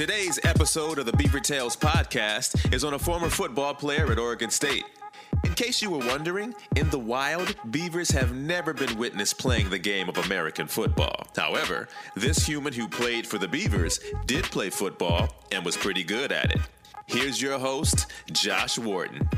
Today's episode of the Beaver Tales podcast is on a former football player at Oregon State. In case you were wondering, in the wild, beavers have never been witnessed playing the game of American football. However, this human who played for the Beavers did play football and was pretty good at it. Here's your host, Josh Worden.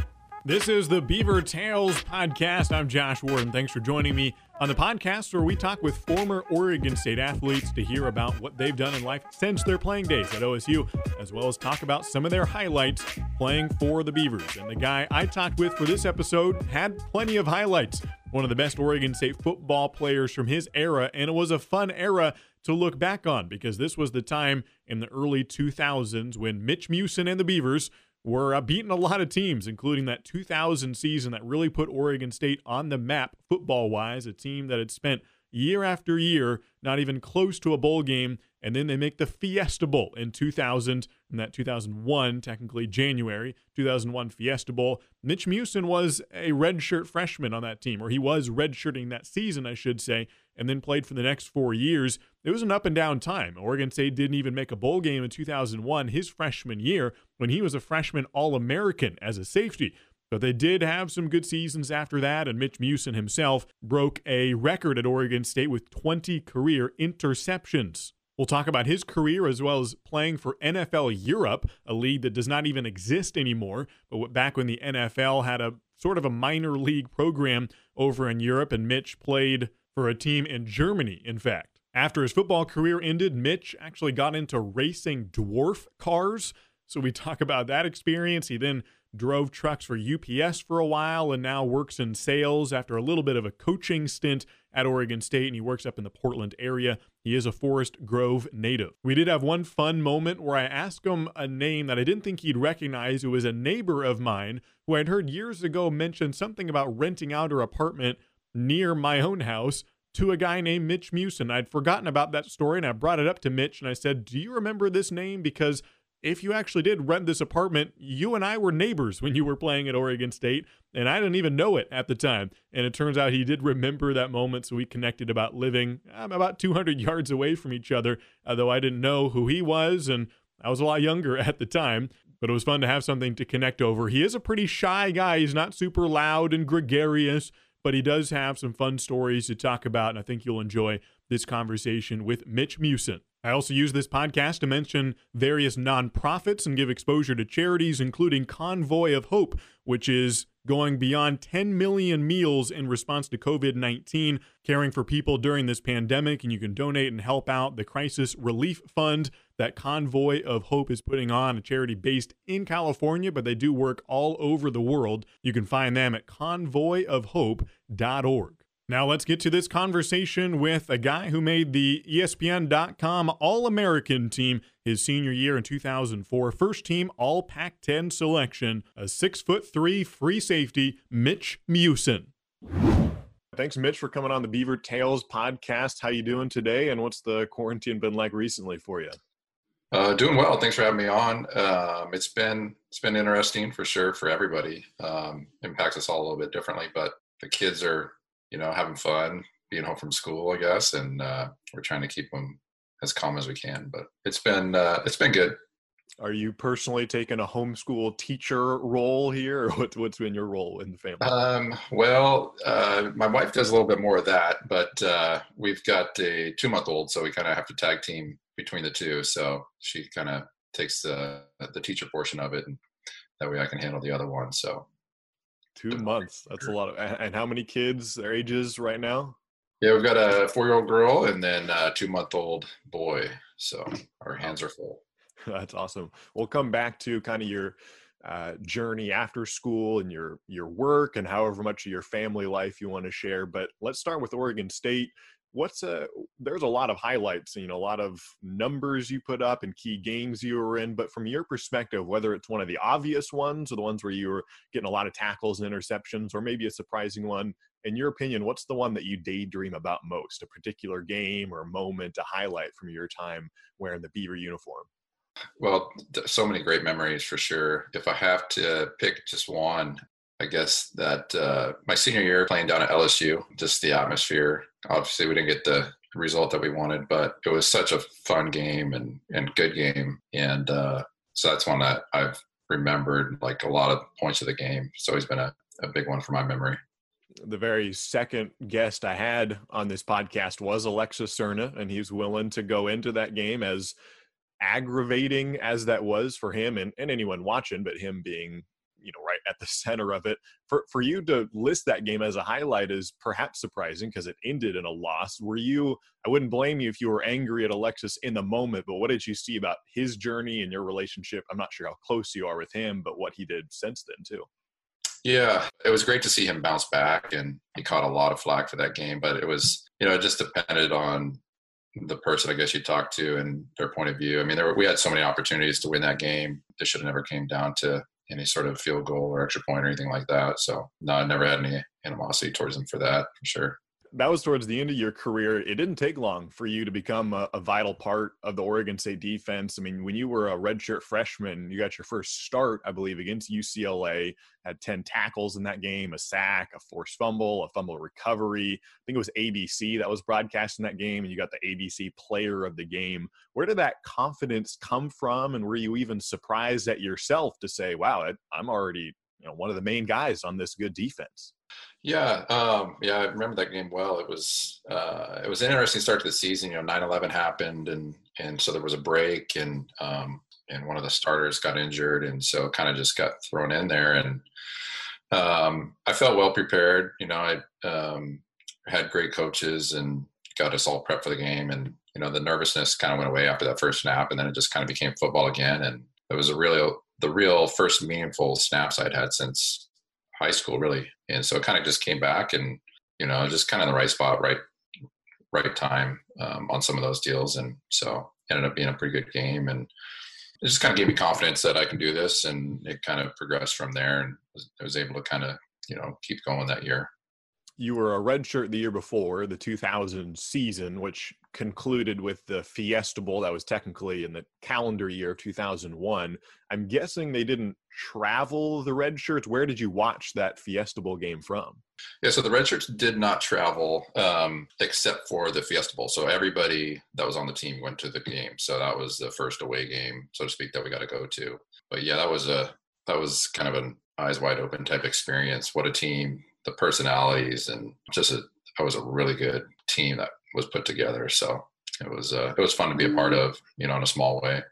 This is the Beaver Tales podcast. I'm Josh Worden. Thanks for joining me on the podcast where we talk with former Oregon State athletes to hear about what they've done in life since their playing days at OSU, as well as talk about some of their highlights playing for the Beavers. And the guy I talked with for this episode had plenty of highlights. One of the best Oregon State football players from his era, and it was a fun era to look back on because this was the time in the early 2000s when Mitch Meeuwsen and the Beavers were uh, beating a lot of teams, including that 2000 season that really put Oregon State on the map football wise, a team that had spent year after year not even close to a bowl game. And then they make the Fiesta Bowl in 2000, and that 2001, technically January 2001 Fiesta Bowl. Mitch Meeuwsen was a redshirt freshman on that team, or he was redshirting that season, I should say, and then played for the next four years. It was an up and down time. Oregon State didn't even make a bowl game in 2001, his freshman year, when he was a freshman All American as a safety. But they did have some good seasons after that, and Mitch Meeuwsen himself broke a record at Oregon State with 20 career interceptions. We'll talk about his career as well as playing for NFL Europe, a league that does not even exist anymore. But back when the NFL had a sort of a minor league program over in Europe, and Mitch played for a team in Germany, in fact. After his football career ended, Mitch actually got into racing dwarf cars. So we talk about that experience. He then drove trucks for UPS for a while and now works in sales after a little bit of a coaching stint at Oregon State and he works up in the Portland area. He is a Forest Grove native. We did have one fun moment where I asked him a name that I didn't think he'd recognize. It was a neighbor of mine who I'd heard years ago mention something about renting out her apartment near my own house to a guy named Mitch Meeuwsen. I'd forgotten about that story and I brought it up to Mitch and I said, Do you remember this name? Because if you actually did rent this apartment, you and I were neighbors when you were playing at Oregon State, and I didn't even know it at the time. And it turns out he did remember that moment, so we connected about living um, about 200 yards away from each other, although I didn't know who he was, and I was a lot younger at the time. But it was fun to have something to connect over. He is a pretty shy guy. He's not super loud and gregarious, but he does have some fun stories to talk about, and I think you'll enjoy this conversation with Mitch Meeuwsen. I also use this podcast to mention various nonprofits and give exposure to charities, including Convoy of Hope, which is going beyond 10 million meals in response to COVID 19, caring for people during this pandemic. And you can donate and help out the Crisis Relief Fund that Convoy of Hope is putting on, a charity based in California, but they do work all over the world. You can find them at convoyofhope.org. Now let's get to this conversation with a guy who made the ESPN.com All American team his senior year in 2004. First team All Pac 10 selection, a six foot three free safety, Mitch Meeuwsen. Thanks, Mitch, for coming on the Beaver Tales podcast. How you doing today, and what's the quarantine been like recently for you? Uh, doing well. Thanks for having me on. Um, it's been it's been interesting for sure for everybody. Um, impacts us all a little bit differently, but the kids are you know, having fun, being home from school, I guess, and uh, we're trying to keep them as calm as we can. But it's been uh, it's been good. Are you personally taking a homeschool teacher role here, or what, what's been your role in the family? Um, well, uh, my wife does a little bit more of that, but uh, we've got a two-month-old, so we kind of have to tag team between the two. So she kind of takes the the teacher portion of it, and that way I can handle the other one. So Two months. That's a lot of. And how many kids? Their ages right now? Yeah, we've got a four-year-old girl and then a two-month-old boy. So our hands are full. That's awesome. We'll come back to kind of your uh, journey after school and your your work and however much of your family life you want to share. But let's start with Oregon State what's a there's a lot of highlights you know a lot of numbers you put up and key games you were in but from your perspective whether it's one of the obvious ones or the ones where you were getting a lot of tackles and interceptions or maybe a surprising one in your opinion what's the one that you daydream about most? A particular game or moment a highlight from your time wearing the beaver uniform? Well so many great memories for sure. If i have to pick just one I guess that uh, my senior year playing down at LSU, just the atmosphere. Obviously, we didn't get the result that we wanted, but it was such a fun game and and good game, and uh, so that's one that I've remembered like a lot of points of the game. It's always been a, a big one for my memory. The very second guest I had on this podcast was Alexis Serna, and he's willing to go into that game as aggravating as that was for him and, and anyone watching, but him being you know right at the center of it for for you to list that game as a highlight is perhaps surprising because it ended in a loss were you i wouldn't blame you if you were angry at alexis in the moment but what did you see about his journey and your relationship i'm not sure how close you are with him but what he did since then too yeah it was great to see him bounce back and he caught a lot of flack for that game but it was you know it just depended on the person I guess you talked to and their point of view. I mean, there were, we had so many opportunities to win that game. It should have never came down to any sort of field goal or extra point or anything like that. So no, I never had any animosity towards them for that, for sure that was towards the end of your career. It didn't take long for you to become a, a, vital part of the Oregon State defense. I mean, when you were a redshirt freshman, you got your first start, I believe, against UCLA. Had ten tackles in that game, a sack, a forced fumble, a fumble recovery. I think it was ABC that was broadcast in that game, and you got the ABC Player of the Game. Where did that confidence come from, and were you even surprised at yourself to say, "Wow, I'm already you know one of the main guys on this good defense"? Yeah, um, yeah, I remember that game well. It was uh, it was an interesting start to the season. You know, 9-11 happened, and and so there was a break, and um, and one of the starters got injured, and so kind of just got thrown in there. And um, I felt well prepared. You know, I um, had great coaches and got us all prepped for the game, and you know, the nervousness kind of went away after that first snap, and then it just kind of became football again. And it was a really the real first meaningful snaps I'd had since high school, really. And so it kind of just came back, and you know, just kind of the right spot, right, right time um, on some of those deals, and so ended up being a pretty good game, and it just kind of gave me confidence that I can do this, and it kind of progressed from there, and I was able to kind of you know keep going that year you were a redshirt the year before the 2000 season, which concluded with the Fiesta Bowl that was technically in the calendar year of 2001. I'm guessing they didn't travel the red shirts. Where did you watch that Fiesta Bowl game from? Yeah, so the red shirts did not travel um, except for the Fiesta Bowl. So everybody that was on the team went to the game. So that was the first away game, so to speak, that we got to go to. But yeah, that was a that was kind of an eyes wide open type experience. What a team! The personalities and just a, it was a really good team that was put together. So it was uh, it was fun to be a part of, you know, in a small way.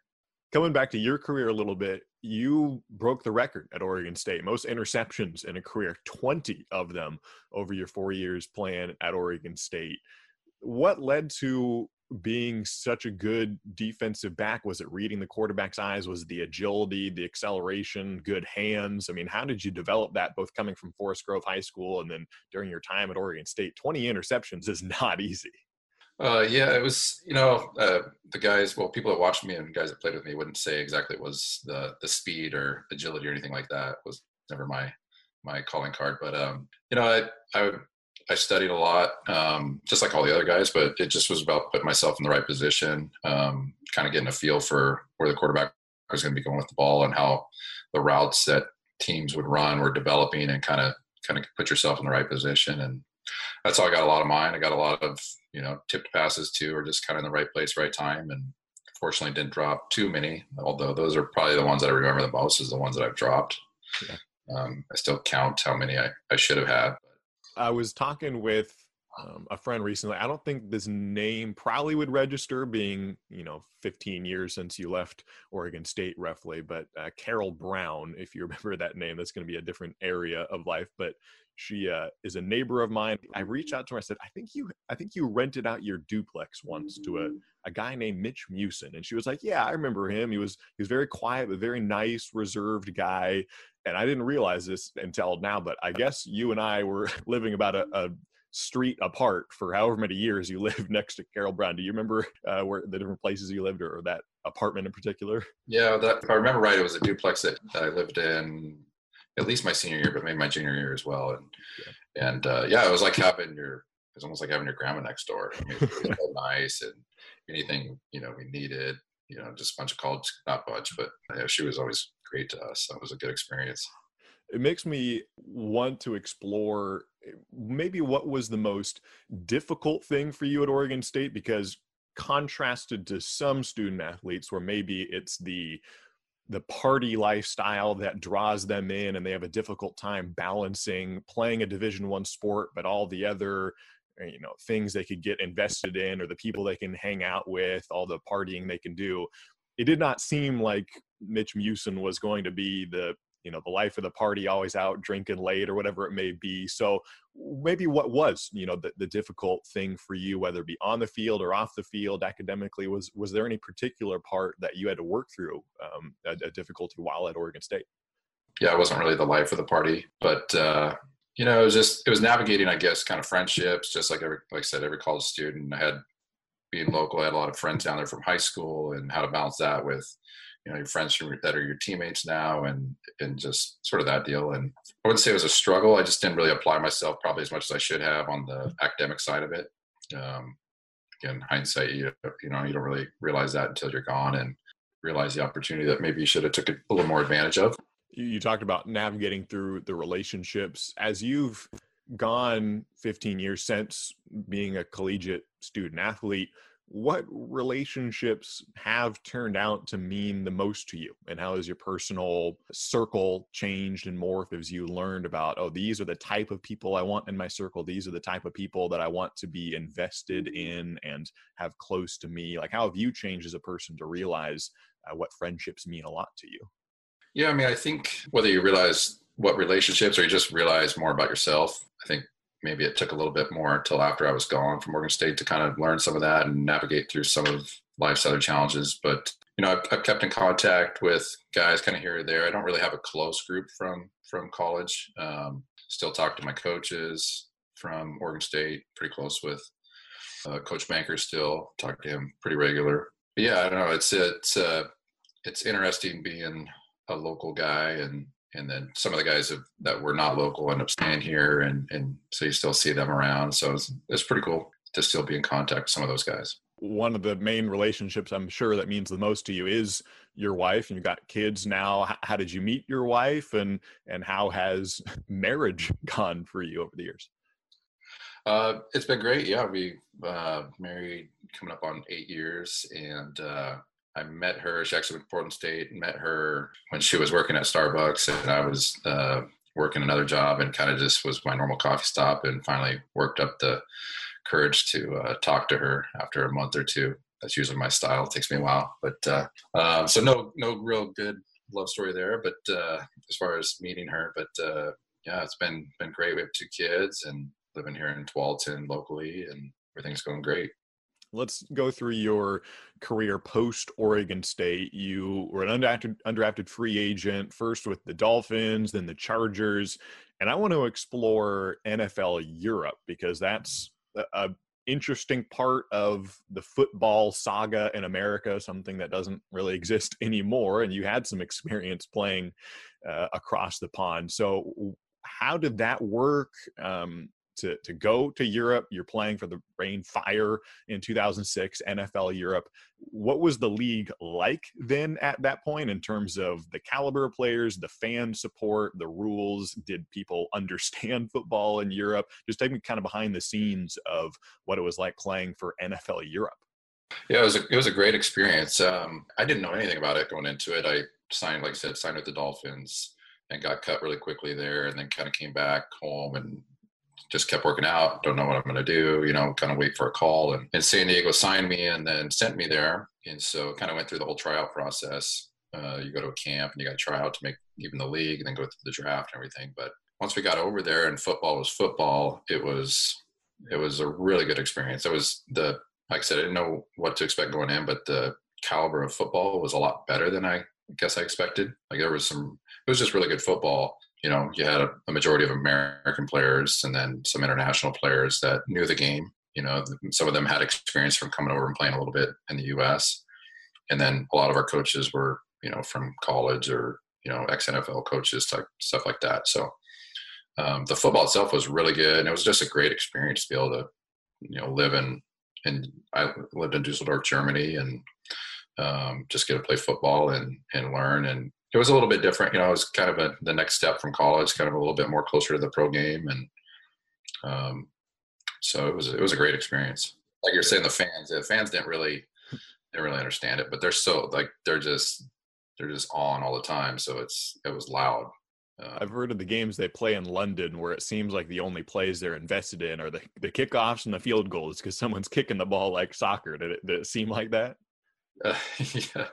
Coming back to your career a little bit, you broke the record at Oregon State. Most interceptions in a career, 20 of them over your four years playing at Oregon State. What led to being such a good defensive back? Was it reading the quarterback's eyes? Was the agility, the acceleration, good hands? I mean, how did you develop that both coming from Forest Grove High School and then during your time at Oregon State? 20 interceptions is not easy. Uh, yeah, it was, you know, uh, the guys, well, people that watched me and guys that played with me wouldn't say exactly it was the, the speed or agility or anything like that it was never my, my calling card. But, um, you know, I, I I studied a lot, um, just like all the other guys, but it just was about putting myself in the right position, um, kind of getting a feel for where the quarterback was going to be going with the ball and how the routes that teams would run were developing and kind of kind of put yourself in the right position. And that's how I got a lot of mine. I got a lot of, you know, tipped passes too, or just kind of in the right place, right time. And fortunately didn't drop too many, although those are probably the ones that I remember the most is the ones that I've dropped. Yeah. Um, I still count how many I, I should have had. I was talking with um, a friend recently. I don't think this name probably would register, being you know 15 years since you left Oregon State, roughly. But uh, Carol Brown, if you remember that name, that's going to be a different area of life. But she uh, is a neighbor of mine. I reached out to her. I said, "I think you, I think you rented out your duplex once to a a guy named Mitch Meeuwsen," and she was like, "Yeah, I remember him. He was he was very quiet, but very nice, reserved guy." And I didn't realize this until now, but I guess you and I were living about a, a street apart for however many years you lived next to Carol Brown. Do you remember uh, where the different places you lived or, or, that apartment in particular? Yeah, that, if I remember right, it was a duplex that, that I lived in at least my senior year, but maybe my junior year as well. And yeah. and uh, yeah, it was like having your it was almost like having your grandma next door. I mean, it was so nice and anything you know we needed, you know, just a bunch of college, not much, but yeah, she was always great to us. That was a good experience. It makes me want to explore maybe what was the most difficult thing for you at Oregon State? Because contrasted to some student athletes where maybe it's the the party lifestyle that draws them in and they have a difficult time balancing playing a division one sport but all the other uh, you know things they could get invested in or the people they can hang out with all the partying they can do it did not seem like mitch Meeuwsen was going to be the you know the life of the party always out drinking late or whatever it may be. So maybe what was you know the, the difficult thing for you whether it be on the field or off the field academically was was there any particular part that you had to work through um, a, a difficulty while at oregon state? Yeah it wasn't really the life of the party but uh you know it was just it was navigating i guess kind of friendships just like every like i said every college student. I had being local i had a lot of friends down there from high school and how to balance that with you know your friends that are your teammates now and and just sort of that deal. And i wouldn't say it was a struggle. I just didn't really apply myself probably as much as i should have on the academic side of it. Um, again hindsight you, you know you don't really realize that until you're gone and realize the opportunity that maybe you should have took a little more advantage of. You talked about navigating through the relationships. As you've gone 15 years since being a collegiate student athlete what relationships have turned out to mean the most to you? And how has your personal circle changed and morphed as you learned about oh these are the type of people i want in my circle. These are the type of people that i want to be invested in and have close to me. Like how have you changed as a person to realize uh, what friendships mean a lot to you? Yeah i mean i think whether you realize what relationships or you just realize more about yourself i think maybe it took a little bit more until after I was gone from Oregon State to kind of learn some of that and navigate through some of life's other challenges. But you know, I've, I've kept in contact with guys kind of here or there. I don't really have a close group from from college. Um, still talk to my coaches from Oregon State, pretty close with uh, Coach Banker. Still talk to him pretty regular. But yeah, I don't know. It's it's uh, it's interesting being a local guy and and then some of the guys have, that were not local end up staying here, and and so you still see them around. So it's it's pretty cool to still be in contact with some of those guys. One of the main relationships I'm sure that means the most to you is your wife, and you've got kids now. How did you meet your wife, and and how has marriage gone for you over the years? Uh, it's been great. Yeah, we uh, married coming up on eight years, and uh, I met her. She actually went to Portland State. Met her when she was working at Starbucks, and I was uh, working another job, and kind of just was my normal coffee stop. And finally worked up the courage to uh, talk to her after a month or two. That's usually my style. It takes me a while, but uh, um, so no, no real good love story there. But uh, as far as meeting her, but uh, yeah, it's been been great. We have two kids and living here in Tualatin locally, and everything's going great let's go through your career post Oregon State. You were an undrafted, undrafted free agent, first with the Dolphins, then the Chargers. And I want to explore NFL Europe because that's a, a interesting part of the football saga in America, something that doesn't really exist anymore. And you had some experience playing uh, across the pond. So, how did that work? Um, to, to go to Europe. You're playing for the Rhein Fire in 2006, NFL Europe. What was the league like then at that point in terms of the caliber of players, the fan support, the rules? Did people understand football in Europe? Just take me kind of behind the scenes of what it was like playing for NFL Europe. Yeah, it was a, it was a great experience. Um, I didn't know anything about it going into it. I signed, like I said, signed with the Dolphins and got cut really quickly there, and then kind of came back home and just kept working out. Don't know what I'm going to do, you know, kind of wait for a call. And, and San Diego signed me and then sent me there. And so kind of went through the whole tryout process. Uh, you go to a camp and you got to try out to make even the league and then go through the draft and everything. But once we got over there and football was football, it was, it was a really good experience. It was the, like I said, I didn't know what to expect going in, but the caliber of football was a lot better than I guess I expected. Like there was some, it was just really good football you know, you had a, a, majority of American players and then some international players that knew the game. You know, some of them had experience from coming over and playing a little bit in the U.S. And then a lot of our coaches were, you know, from college or you know, ex NFL coaches, type stuff like that. So um, the football itself was really good, and it was just a great experience to be able to, you know, live in. And I lived in Dusseldorf, Germany, and um, just get to play football and and learn and it was a little bit different. You know, it was kind of a, the next step from college, kind of a little bit more closer to the pro game, and Um, so it was it was a great experience. Like you're saying, the fans, the fans didn't really didn't really understand it, but they're so like they're just they're just on all the time. So it's it was loud. Uh, I've heard of the games they play in London where it seems like the only plays they're invested in are the, the kickoffs and the field goals because someone's kicking the ball like soccer. Did it, did it seem like that? Yeah,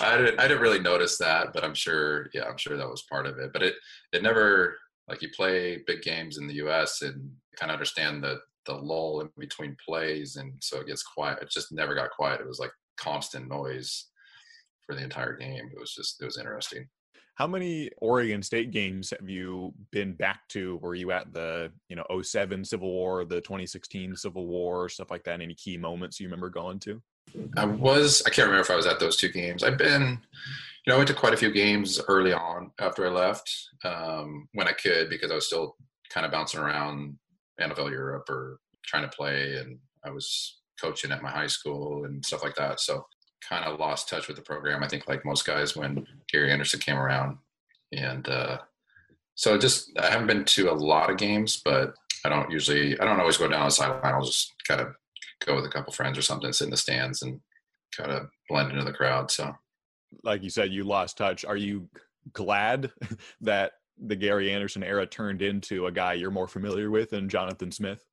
I didn't, I didn't really notice that, but I'm sure, yeah, I'm sure that was part of it. But it, it never, like you play big games in the U.S. and kind of understand the the lull in between plays, and so it gets quiet. It just never got quiet. It was like constant noise for the entire game. It was just, it was interesting. How many Oregon State games have you been back to? Were you at the, you know, 07 Civil War, the 2016 Civil War, stuff like that? Any key moments you remember going to? I was, I can't remember if I was at those two games. I've been, you know, I went to quite a few games early on after I left um, when I could because I was still kind of bouncing around NFL Europe or trying to play. And I was coaching at my high school and stuff like that. So kind of lost touch with the program. I think like most guys when Gary Anderson came around, and uh, so just I haven't been to a lot of games, but I don't usually I don't always go down the sideline. I'll just kind of go with a couple friends or something, sit in the stands, and kind of blend into the crowd. So, like you said, you lost touch. Are you glad that the Gary Anderson era turned into a guy you're more familiar with and Jonathan Smith?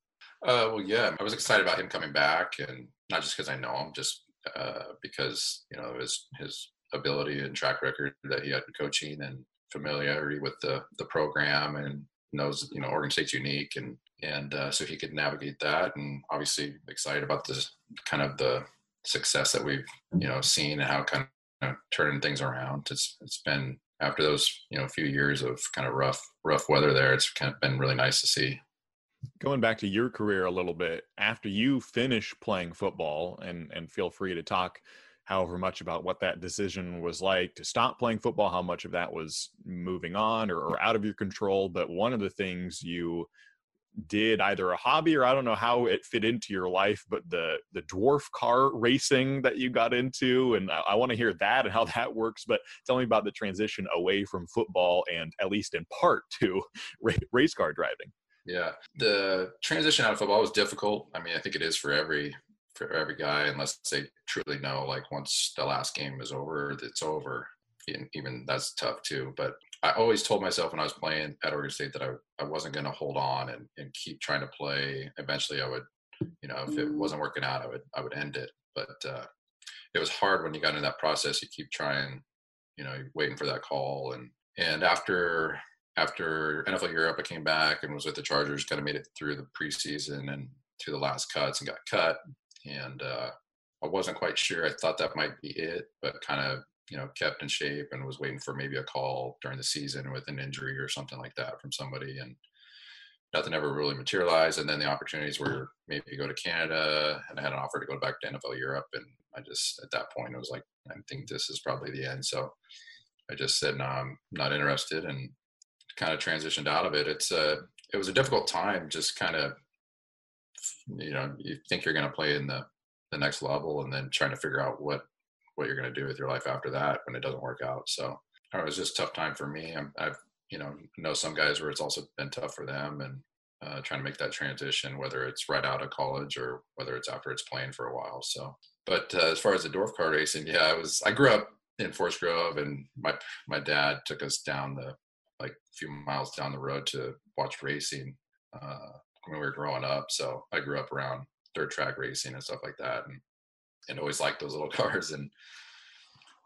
Uh, well, yeah, I was excited about him coming back, and not just because I know him, just uh, because you know his his ability and track record that he had in coaching and familiarity with the the program and knows you know Oregon State's unique and and uh, so he could navigate that and obviously excited about this kind of the success that we've you know seen and how kind of turning things around. It's it's been after those you know few years of kind of rough rough weather there. It's kind of been really nice to see going back to your career a little bit after you finish playing football and and feel free to talk however much about what that decision was like to stop playing football how much of that was moving on or, or out of your control but one of the things you did either a hobby or I don't know how it fit into your life, but the the dwarf car racing that you got into, and I, I want to hear that and how that works. But tell me about the transition away from football and at least in part to race car driving. Yeah, the transition out of football was difficult. I mean, I think it is for every for every guy, unless they truly know, like once the last game is over, it's over. And even that's tough too. But I always told myself when I was playing at Oregon State that I, I wasn't going to hold on and, and keep trying to play. Eventually, I would, you know, if it wasn't working out, I would I would end it. But uh, it was hard when you got into that process. You keep trying, you know, waiting for that call. And and after after NFL Europe, I came back and was with the Chargers. Kind of made it through the preseason and to the last cuts and got cut. And uh, I wasn't quite sure. I thought that might be it, but kind of you know kept in shape and was waiting for maybe a call during the season with an injury or something like that from somebody. And nothing ever really materialized. And then the opportunities were maybe go to Canada, and I had an offer to go back to NFL Europe. And I just at that point it was like I think this is probably the end. So I just said no, I'm not interested, and kind of transitioned out of it. It's a it was a difficult time. Just kind of you know you think you're going to play in the the next level, and then trying to figure out what what you're going to do with your life after that when it doesn't work out. So it was just tough time for me. i have you know know some guys where it's also been tough for them, and uh, trying to make that transition, whether it's right out of college or whether it's after it's playing for a while. So, but uh, as far as the dwarf car racing, yeah, I was I grew up in Forest Grove, and my my dad took us down the like a few miles down the road to watch racing uh, when we were growing up. So I grew up around dirt track racing and stuff like that, and and always liked those little cars. And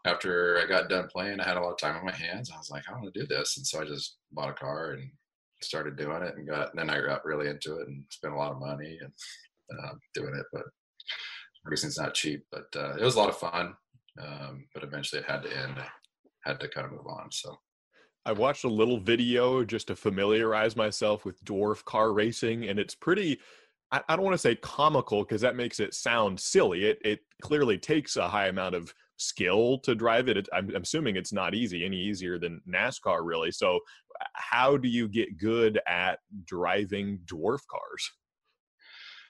after I got done playing, I had a lot of time on my hands. I was like, I want to do this, and so I just bought a car and started doing it, and got. And then I got really into it and spent a lot of money and uh, doing it. But racing's not cheap, but uh, it was a lot of fun. Um, but eventually, it had to end. I had to kind of move on. So I watched a little video just to familiarize myself with dwarf car racing, and it's pretty. I, I don't want to say comical because that makes it sound silly. It it clearly takes a high amount of skill to drive it. it I'm, I'm assuming it's not easy, any easier than NASCAR, really. So, how do you get good at driving dwarf cars?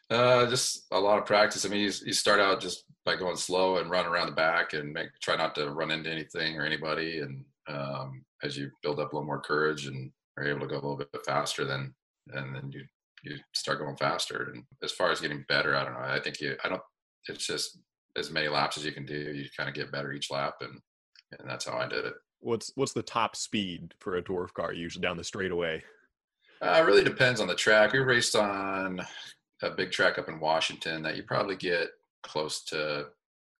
Uh, just a lot of practice. I mean, you, you start out just by going slow and run around the back and make try not to run into anything or anybody, and um, as you build up a little more courage and are able to go a little bit faster, then and then you you start going faster. And as far as getting better, I don't know. I think you, I don't, it's just as many laps as you can do. You kind of get better each lap. And, and that's how I did it. What's, what's the top speed for a dwarf car usually down the straightaway? Uh, it really depends on the track. We raced on a big track up in Washington that you probably get close to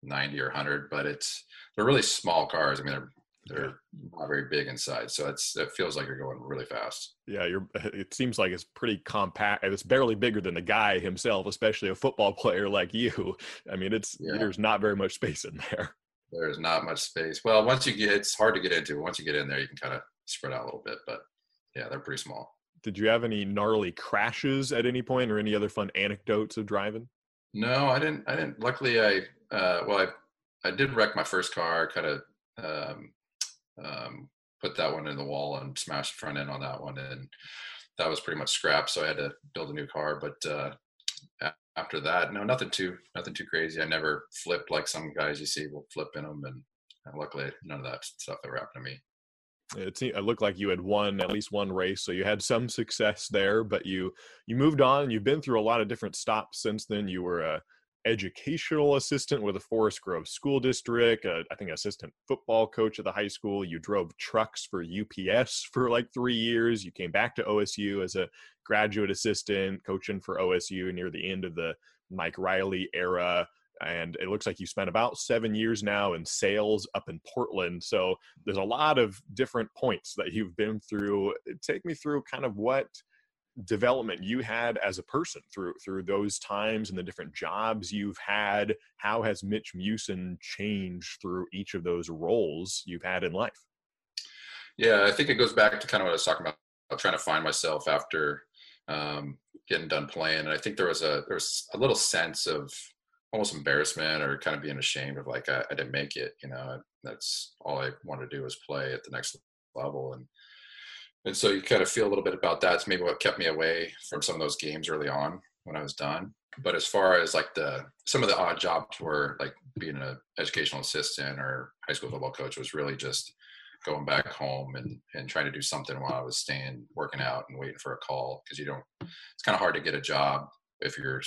90 or 100, but it's, they're really small cars. I mean, they're they're not very big inside, so it's it feels like you're going really fast. Yeah, you're. It seems like it's pretty compact. It's barely bigger than the guy himself, especially a football player like you. I mean, it's yeah. there's not very much space in there. There's not much space. Well, once you get, it's hard to get into. Once you get in there, you can kind of spread out a little bit, but yeah, they're pretty small. Did you have any gnarly crashes at any point, or any other fun anecdotes of driving? No, I didn't. I didn't. Luckily, I uh, well, I I did wreck my first car. Kind of um, um, put that one in the wall and smashed the front end on that one, and that was pretty much scrap. So I had to build a new car. But uh, after that, no, nothing too nothing too crazy. I never flipped like some guys you see will flip in them, and, luckily none of that stuff ever happened to me. It, seemed, it looked like you had won at least one race, so you had some success there. But you you moved on. You've been through a lot of different stops since then. You were a educational assistant with the Forest Grove School District, uh, I think assistant football coach at the high school. You drove trucks for UPS for like three years. You came back to OSU as a graduate assistant, coaching for OSU near the end of the Mike Riley era. And it looks like you spent about seven years now in sales up in Portland. So there's a lot of different points that you've been through. Take me through kind of what development you had as a person through through those times and the different jobs you've had how has mitch Meeuwsen changed through each of those roles you've had in life? Yeah i think it goes back to kind of what i was talking about trying to find myself after um, getting done playing and i think there was a there was a little sense of almost embarrassment or kind of being ashamed of like I, I didn't make it you know that's all i wanted to do was play at the next level and and so you kind of feel a little bit about that's maybe what kept me away from some of those games early on when I was done. But as far as like the some of the odd jobs were like being an educational assistant or high school football coach was really just going back home and and trying to do something while I was staying working out and waiting for a call. Because you don't it's kind of hard to get a job if you're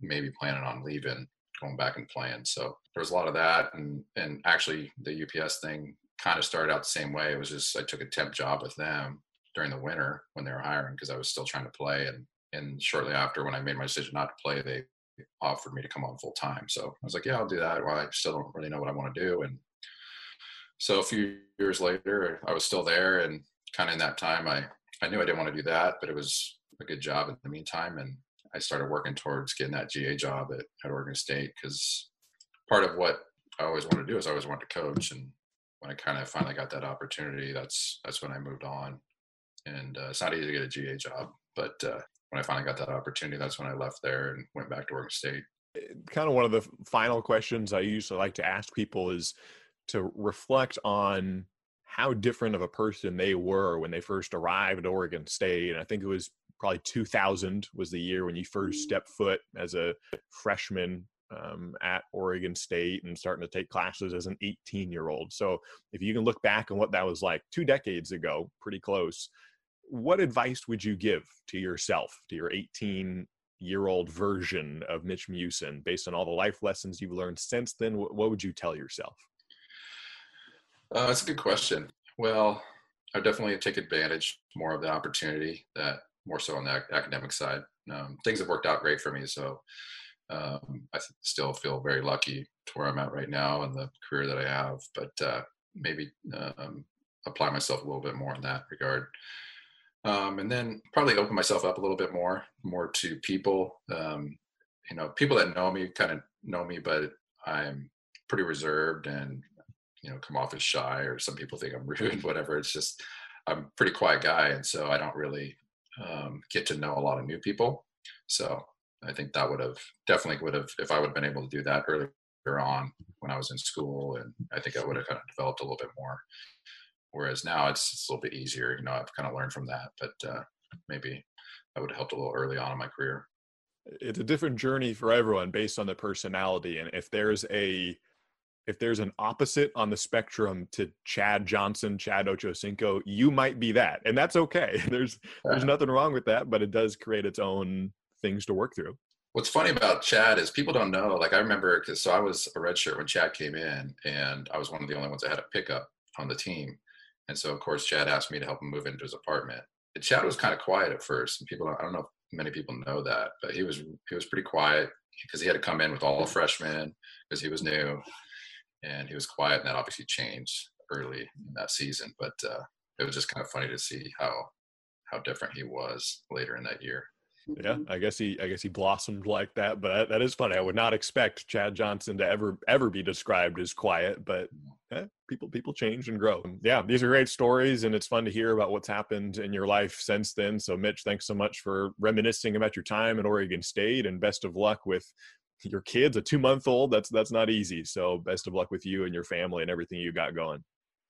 maybe planning on leaving going back and playing. So there was a lot of that and and actually the UPS thing kind of started out the same way. It was just I took a temp job with them during the winter when they were hiring because I was still trying to play. And and shortly after, when I made my decision not to play, they offered me to come on full time. So I was like, yeah, I'll do that. Well, I still don't really know what I want to do. And so a few years later, I was still there, and kind of in that time, I I knew I didn't want to do that, but it was a good job in the meantime, and I started working towards getting that GA job at, at Oregon State because part of what I always wanted to do is I always wanted to coach, and when I kind of finally got that opportunity, that's that's when I moved on and uh, it's not easy to get a GA job. But uh, when I finally got that opportunity, that's when I left there and went back to Oregon State. Kind of one of the final questions I usually like to ask people is to reflect on how different of a person they were when they first arrived at Oregon State. And I think it was probably 2000 was the year when you first stepped foot as a freshman um, at Oregon State and starting to take classes as an 18 year old. So if you can look back on what that was like two decades ago, pretty close, what advice would you give to yourself, to your 18 year old version of Mitch Meeuwsen, based on all the life lessons you've learned since then? What, would you tell yourself? Uh, that's a good question. Well, I definitely take advantage more of the opportunity that more so on the academic side. Um, things have worked out great for me, so um, I still feel very lucky to where I'm at right now and the career that I have. But uh, maybe um, apply myself a little bit more in that regard um, and then probably open myself up a little bit more more to people. Um, you know people that know me kind of know me but i'm pretty reserved and you know come off as shy or some people think i'm rude whatever. It's just i'm a pretty quiet guy and so i don't really um, get to know a lot of new people. So i think that would have definitely would have if i would have been able to do that earlier on when i was in school and i think i would have kind of developed a little bit more Whereas now it's, it's a little bit easier. You know, I've kind of learned from that, but uh, maybe that would have helped a little early on in my career. It's a different journey for everyone based on the personality. And if there's a if there's an opposite on the spectrum to Chad Johnson, Chad Ochocinco, you might be that, and that's okay. There's there's nothing wrong with that, but it does create its own things to work through. What's funny about Chad is people don't know. Like I remember, because so I was a redshirt when Chad came in, and I was one of the only ones that had a pickup on the team, and so of course Chad asked me to help him move into his apartment. And Chad was kind of quiet at first, and people I don't know if many people know that, but he was he was pretty quiet because he had to come in with all the freshmen because he was new and he was quiet, and that obviously changed early in that season. But uh, it was just kind of funny to see how how different he was later in that year. Yeah, I guess he I guess he blossomed like that, but that is funny. I would not expect Chad Johnson to ever ever be described as quiet, but people people change and grow. Yeah, these are great stories, and it's fun to hear about what's happened in your life since then. So, Mitch, thanks so much for reminiscing about your time at Oregon State, and best of luck with your kids, a two month old. That's that's not easy. So best of luck with you and your family and everything you got going.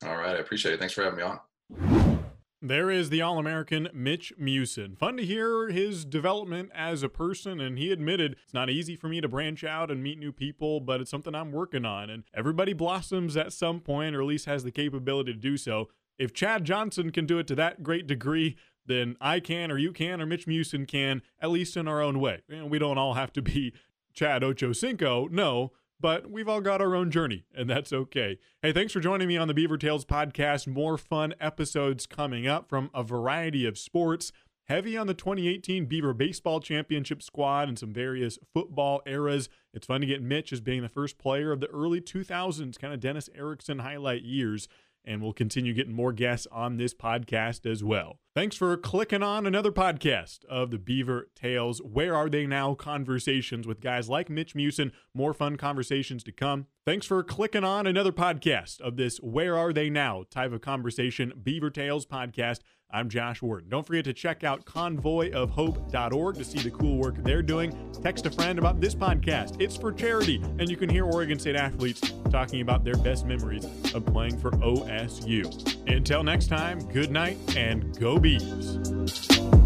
All right, I appreciate it. Thanks for having me on. There is the All American Mitch Meeuwsen. Fun to hear his development as a person, and he admitted it's not easy for me to branch out and meet new people, but it's something I'm working on. And everybody blossoms at some point, or at least has the capability to do so. If Chad Johnson can do it to that great degree, then I can, or you can, or Mitch Meeuwsen can, at least in our own way. And we don't all have to be Chad Ochocinco. No, but we've all got our own journey, and that's okay. Hey, thanks for joining me on the Beaver Tales podcast. More fun episodes coming up from a variety of sports. Heavy on the 2018 Beaver Baseball Championship squad and some various football eras. It's fun to get Mitch as being the first player of the early 2000s, kind of Dennis Erickson highlight years and we'll continue getting more guests on this podcast as well. Thanks for clicking on another podcast of the Beaver Tales. Where are they now? Conversations with guys like Mitch Meeuwsen. More fun conversations to come. Thanks for clicking on another podcast of this Where Are They Now type of conversation, Beaver Tales podcast. I'm Josh Ward. Don't forget to check out convoyofhope.org to see the cool work they're doing. Text a friend about this podcast. It's for charity, and you can hear Oregon State athletes talking about their best memories of playing for OSU. Until next time, good night and go Beavs.